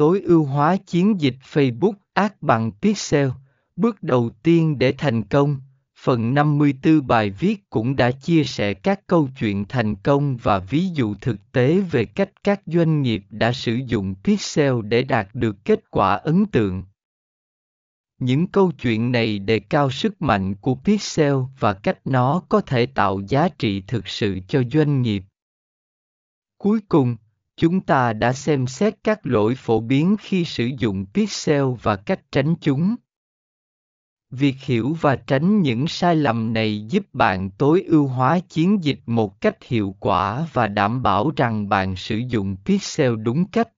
tối ưu hóa chiến dịch Facebook Ads bằng Pixel. Bước đầu tiên để thành công, phần 54 bài viết cũng đã chia sẻ các câu chuyện thành công và ví dụ thực tế về cách các doanh nghiệp đã sử dụng Pixel để đạt được kết quả ấn tượng. Những câu chuyện này đề cao sức mạnh của Pixel và cách nó có thể tạo giá trị thực sự cho doanh nghiệp. Cuối cùng, chúng ta đã xem xét các lỗi phổ biến khi sử dụng Pixel và cách tránh chúng. Việc hiểu và tránh những sai lầm này giúp bạn tối ưu hóa chiến dịch một cách hiệu quả và đảm bảo rằng bạn sử dụng Pixel đúng cách.